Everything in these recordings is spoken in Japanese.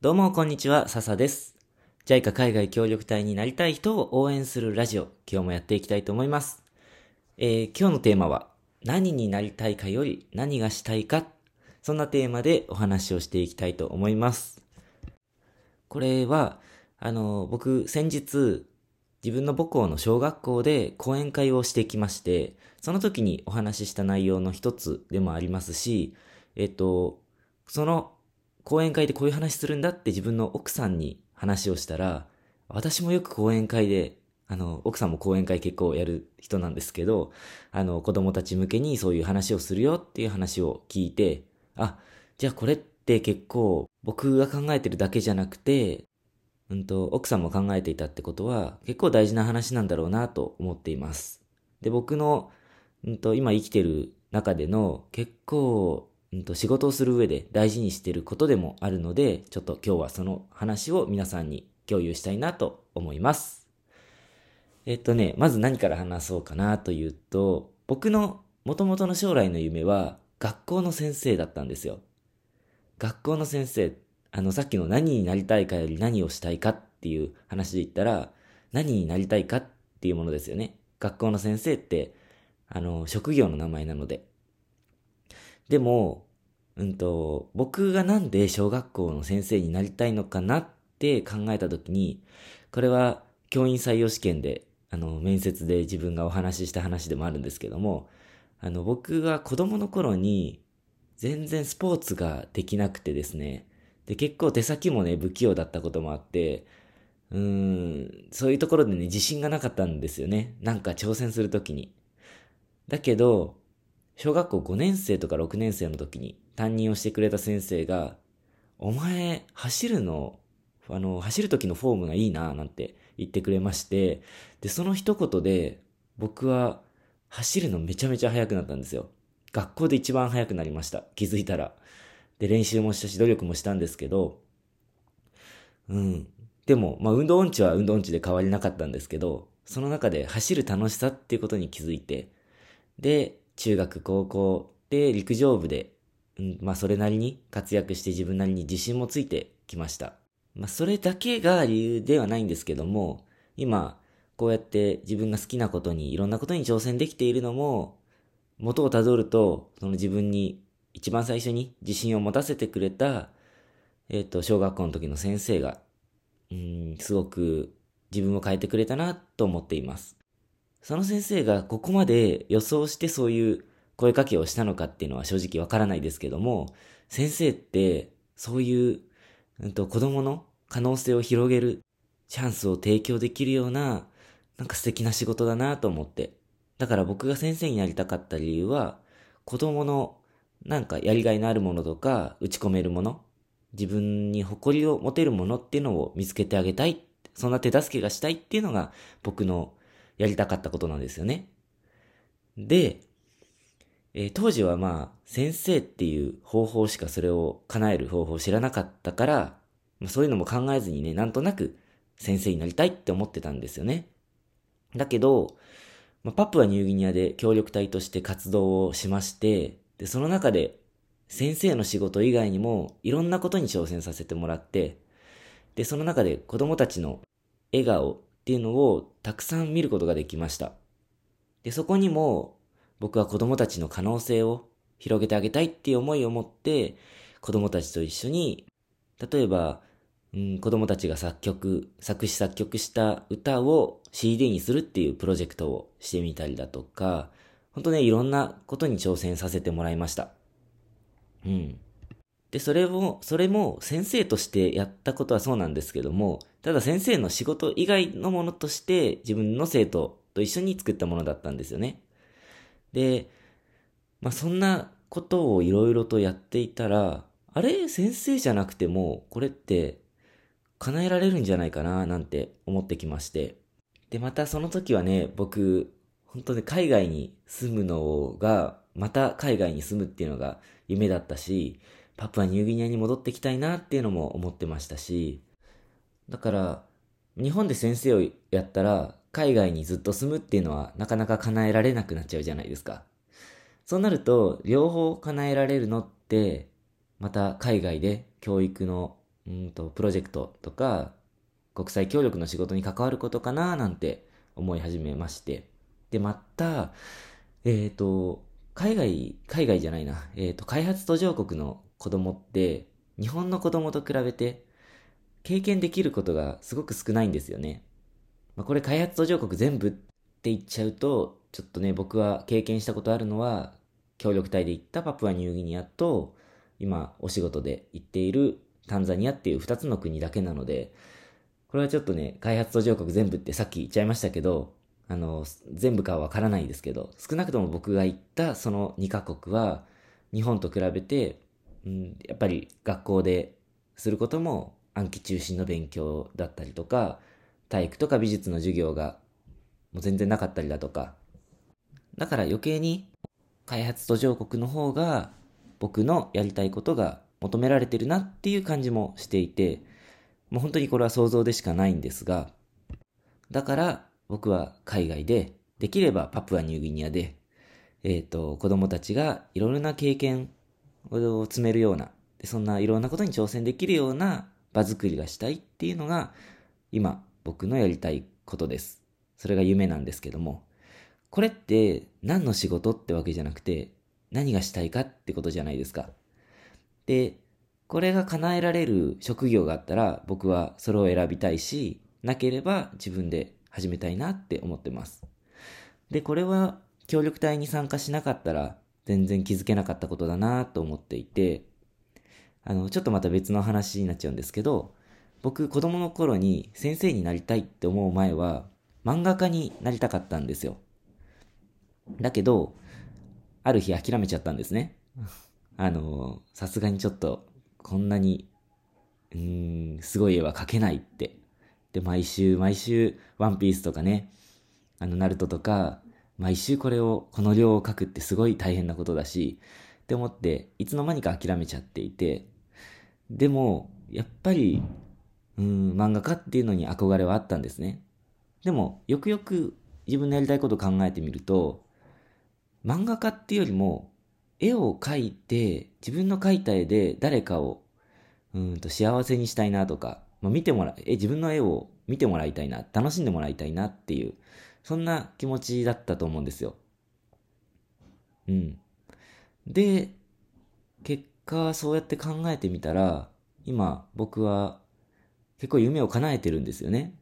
どうも、こんにちは、笹です。JICA 海外協力隊になりたい人を応援するラジオ、今日もやっていきたいと思います。えー今日のテーマは、何になりたいかより何がしたいか、そんなテーマでお話をしていきたいと思います。これは、あの、僕、先日、自分の母校の小学校で講演会をしてきまして、その時にお話しした内容の一つでもありますし、えっと、その講演会でこういう話するんだって自分の奥さんに話をしたら、私もよく講演会で、あの、奥さんも講演会結構やる人なんですけど、あの、子供たち向けにそういう話をするよっていう話を聞いて、あ、じゃあこれって結構僕が考えてるだけじゃなくて、うんと、奥さんも考えていたってことは結構大事な話なんだろうなと思っています。で、僕の、うんと、今生きてる中での結構、うんと、仕事をする上で大事にしていることでもあるので、ちょっと今日はその話を皆さんに共有したいなと思います。えっとね、まず何から話そうかなというと、僕の元々の将来の夢は学校の先生だったんですよ。学校の先生、あのさっきの何になりたいかより何をしたいかっていう話で言ったら、何になりたいかっていうものですよね。学校の先生って、あの、職業の名前なので。でも、うんと、僕がなんで小学校の先生になりたいのかなって考えたときに、これは教員採用試験で、あの、面接で自分がお話しした話でもあるんですけども、あの、僕が子供の頃に全然スポーツができなくてですね、で、結構手先もね、不器用だったこともあって、うーん、そういうところでね、自信がなかったんですよね。なんか挑戦するときに。だけど、小学校5年生とか6年生の時に担任をしてくれた先生が、お前、走るの、あの、走る時のフォームがいいな、なんて言ってくれまして、で、その一言で、僕は走るのめちゃめちゃ速くなったんですよ。学校で一番速くなりました。気づいたら。で、練習もしたし、努力もしたんですけど、うん。でも、まあ、運動音痴は運動音痴で変わりなかったんですけど、その中で走る楽しさっていうことに気づいて、で、中学、高校で陸上部で、まあそれなりに活躍して自分なりに自信もついてきました。まあそれだけが理由ではないんですけども、今、こうやって自分が好きなことにいろんなことに挑戦できているのも、元をたどると、その自分に一番最初に自信を持たせてくれた、えっ、と、小学校の時の先生が、うん、すごく自分を変えてくれたなと思っています。その先生がここまで予想してそういう声かけをしたのかっていうのは正直わからないですけども、先生ってそういう、うんと、子供の可能性を広げるチャンスを提供できるような、なんか素敵な仕事だなと思って。だから僕が先生になりたかった理由は、子供のなんかやりがいのあるものとか、打ち込めるもの、自分に誇りを持てるものっていうのを見つけてあげたい。そんな手助けがしたいっていうのが僕のやりたかったことなんですよね。で、えー当時はまあ、先生っていう方法しかそれを叶える方法を知らなかったから、まあそういうのも考えずにね、なんとなく先生になりたいって思ってたんですよね。だけど、まあ、パプアニューギニアで協力隊として活動をしまして、で、その中で先生の仕事以外にもいろんなことに挑戦させてもらって、で、その中で子供たちの笑顔っていうのをたくさん見ることができました。で、そこにも僕は子供たちの可能性を広げてあげたいっていう思いを持って子供たちと一緒に、例えば、うん、子供たちが作曲、作詞作曲した歌を CD にするっていうプロジェクトをしてみたりだとか、本当ね、いろんなことに挑戦させてもらいました。うん。で、それを、それも先生としてやったことはそうなんですけども、ただ先生の仕事以外のものとして自分の生徒と一緒に作ったものだったんですよね。で、まあそんなことをいろいろとやっていたら、あれ？先生じゃなくても、これって叶えられるんじゃないかな？なんて思ってきまして。で、またその時はね、僕、本当に海外に住むのが、また海外に住むっていうのが夢だったし、パプアニューギニアに戻ってきたいなっていうのも思ってましたし、だから、日本で先生をやったら、海外にずっと住むっていうのはなかなか叶えられなくなっちゃうじゃないですか。そうなると、両方叶えられるのって、また海外で教育の、うんと、プロジェクトとか、国際協力の仕事に関わることかななんて思い始めまして。で、また、えっ、ー、と、海外、海外じゃないな、えっ、ー、と、開発途上国の子供って、日本の子供と比べて、経験できることがすごく少ないんですよね。まあ、これ開発途上国全部って言っちゃうと、ちょっとね、僕は経験したことあるのは、協力隊で行ったパプアニューギニアと、今お仕事で行っているタンザニアっていう2つの国だけなので、これはちょっとね、開発途上国全部ってさっき言っちゃいましたけど、あの、全部かはわからないですけど、少なくとも僕が行ったその2カ国は、日本と比べて、うん、やっぱり学校ですることも暗記中心の勉強だったりとか、体育とか美術の授業がもう全然なかったりだとか、だから余計に開発途上国の方が僕のやりたいことが求められてるなっていう感じもしていて、もう本当にこれは想像でしかないんですが、だから僕は海外で、できればパプアニューギニアで、えっ、ー、と、子供たちがいろいろな経験を積めるような、そんないろんなことに挑戦できるような場作りがしたいっていうのが、今僕のやりたいことです。それが夢なんですけども、これって何の仕事ってわけじゃなくて、何がしたいかってことじゃないですか。で、これが叶えられる職業があったら僕はそれを選びたいし、なければ自分で始めたいなって思ってます。で、これは協力隊に参加しなかったら全然気づけなかったことだなと思っていて、あの、ちょっとまた別の話になっちゃうんですけど、僕子供の頃に先生になりたいって思う前は漫画家になりたかったんですよ。だけど、ある日諦めちゃったんですね。あの、さすがにちょっと、こんなに、うーん、すごい絵は描けないって。で、毎週、毎週、ワンピースとかね、あの、ナルトとか、毎週これを、この量を描くってすごい大変なことだし、って思って、いつの間にか諦めちゃっていて、でも、やっぱり、うん、漫画家っていうのに憧れはあったんですね。でも、よくよく自分のやりたいことを考えてみると、漫画家っていうよりも、絵を描いて、自分の描いた絵で誰かを、うんと幸せにしたいなとか、まあ、見てもらえ、自分の絵を見てもらいたいな、楽しんでもらいたいなっていう、そんな気持ちだったと思うんですよ。うん。で、結果そうやって考えてみたら、今僕は結構夢を叶えてるんですよね。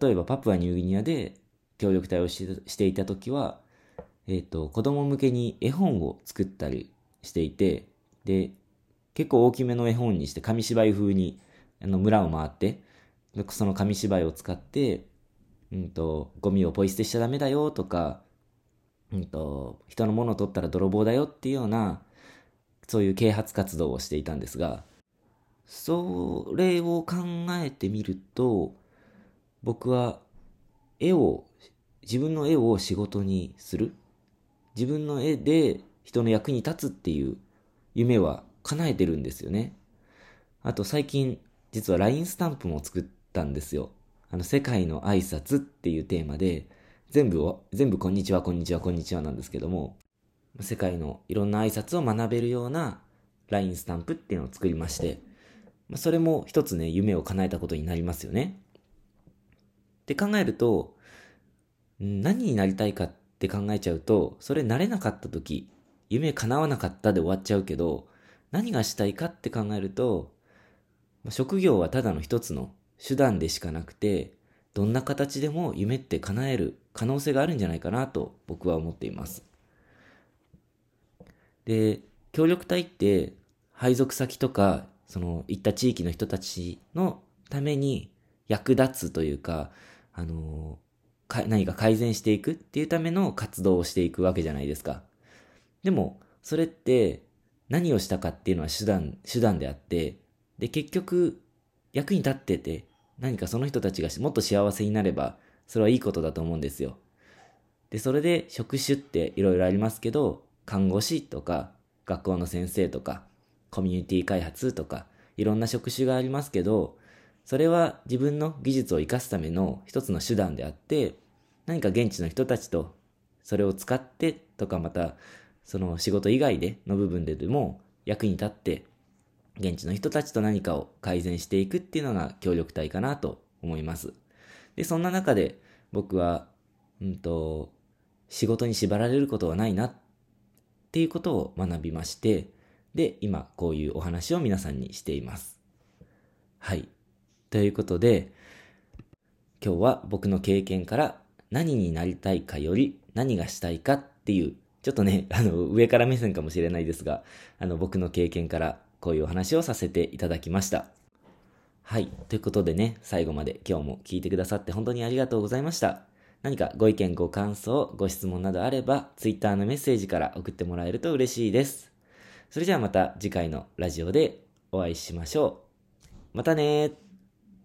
例えばパプアニューギニアで協力隊をしていた時は、えっ、ー、と、子供向けに絵本を作ったりしていて、で、結構大きめの絵本にして紙芝居風にあの村を回って、その紙芝居を使って、うんと、ゴミをポイ捨てしちゃダメだよとか、うんと、人のものを取ったら泥棒だよっていうような、そういう啓発活動をしていたんですが、それを考えてみると、僕は絵を、自分の絵を仕事にする自分の絵で人の役に立つっていう夢は叶えてるんですよね。あと最近、実は LINE スタンプも作ったんですよ。あの、世界の挨拶っていうテーマで、全部を、全部こんにちは、こんにちは、こんにちはなんですけども、世界のいろんな挨拶を学べるような LINE スタンプっていうのを作りまして、まあそれも一つね、夢を叶えたことになりますよね。って考えると、何になりたいかって考えちゃうと、それなれなかった時、夢叶わなかったで終わっちゃうけど、何がしたいかって考えると、職業はただの一つの手段でしかなくて、どんな形でも夢って叶える可能性があるんじゃないかなと僕は思っています。で、協力隊って配属先とか、その行った地域の人たちのために役立つというか、あのか、何か改善していくっていうための活動をしていくわけじゃないですか。でも、それって何をしたかっていうのは手段、手段であって、で、結局、役に立ってて、何かその人たちがもっと幸せになれば、それはいいことだと思うんですよ。で、それで職種っていろいろありますけど、看護師とか、学校の先生とか、コミュニティ開発とか、いろんな職種がありますけど、それは自分の技術を活かすための一つの手段であって、何か現地の人たちとそれを使ってとかまた、その仕事以外での部分ででも役に立って、現地の人たちと何かを改善していくっていうのが協力隊かなと思います。で、そんな中で僕は、うんと、仕事に縛られることはないなっていうことを学びまして、で、今こういうお話を皆さんにしています。はい。ということで、今日は僕の経験から何になりたいかより何がしたいかっていう、ちょっとね、あの、上から目線かもしれないですが、あの、僕の経験からこういうお話をさせていただきました。はい。ということでね、最後まで今日も聞いてくださって本当にありがとうございました。何かご意見、ご感想、ご質問などあれば、Twitter のメッセージから送ってもらえると嬉しいです。それじゃあまた次回のラジオでお会いしましょう。またね